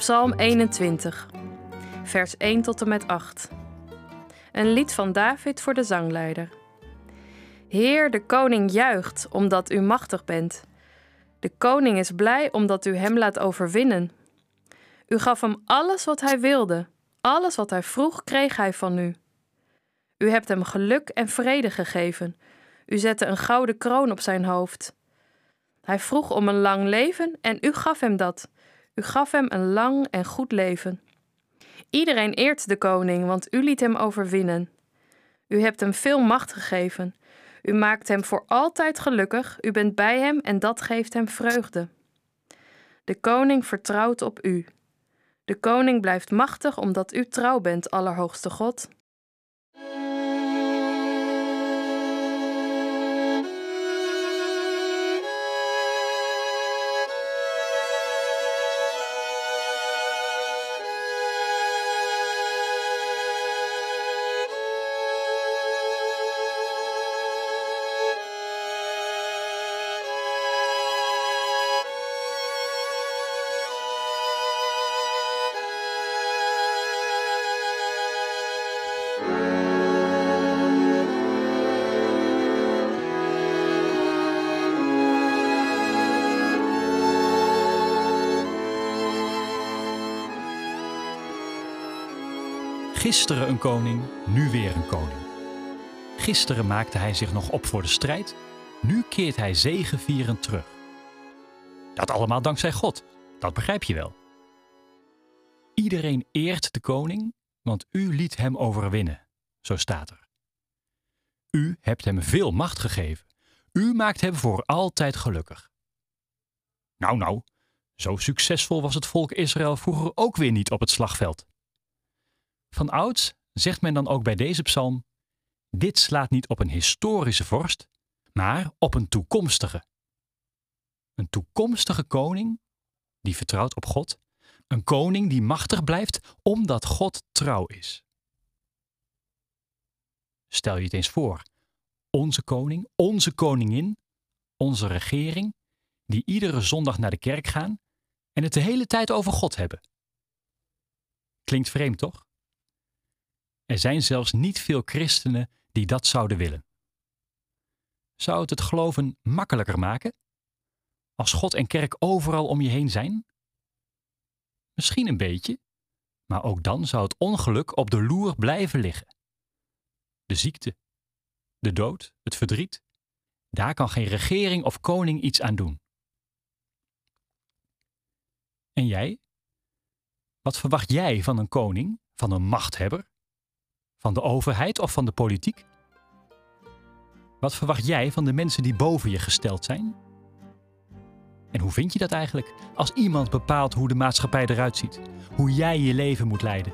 Psalm 21, vers 1 tot en met 8. Een lied van David voor de zangleider. Heer, de koning juicht omdat u machtig bent. De koning is blij omdat u hem laat overwinnen. U gaf hem alles wat hij wilde. Alles wat hij vroeg, kreeg hij van u. U hebt hem geluk en vrede gegeven. U zette een gouden kroon op zijn hoofd. Hij vroeg om een lang leven en u gaf hem dat. U gaf hem een lang en goed leven. Iedereen eert de koning, want u liet hem overwinnen. U hebt hem veel macht gegeven. U maakt hem voor altijd gelukkig. U bent bij hem en dat geeft hem vreugde. De koning vertrouwt op u. De koning blijft machtig omdat u trouw bent, Allerhoogste God. Gisteren een koning, nu weer een koning. Gisteren maakte hij zich nog op voor de strijd, nu keert hij zegevierend terug. Dat allemaal dankzij God, dat begrijp je wel. Iedereen eert de koning, want u liet hem overwinnen, zo staat er. U hebt hem veel macht gegeven. U maakt hem voor altijd gelukkig. Nou, nou, zo succesvol was het volk Israël vroeger ook weer niet op het slagveld. Van ouds zegt men dan ook bij deze psalm: Dit slaat niet op een historische vorst, maar op een toekomstige. Een toekomstige koning die vertrouwt op God, een koning die machtig blijft omdat God trouw is. Stel je het eens voor: onze koning, onze koningin, onze regering, die iedere zondag naar de kerk gaan en het de hele tijd over God hebben. Klinkt vreemd, toch? Er zijn zelfs niet veel christenen die dat zouden willen. Zou het het geloven makkelijker maken? Als God en kerk overal om je heen zijn? Misschien een beetje, maar ook dan zou het ongeluk op de loer blijven liggen. De ziekte, de dood, het verdriet, daar kan geen regering of koning iets aan doen. En jij? Wat verwacht jij van een koning, van een machthebber? Van de overheid of van de politiek? Wat verwacht jij van de mensen die boven je gesteld zijn? En hoe vind je dat eigenlijk als iemand bepaalt hoe de maatschappij eruit ziet, hoe jij je leven moet leiden?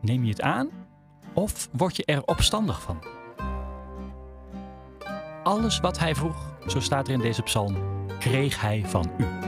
Neem je het aan of word je er opstandig van? Alles wat hij vroeg, zo staat er in deze psalm, kreeg hij van u.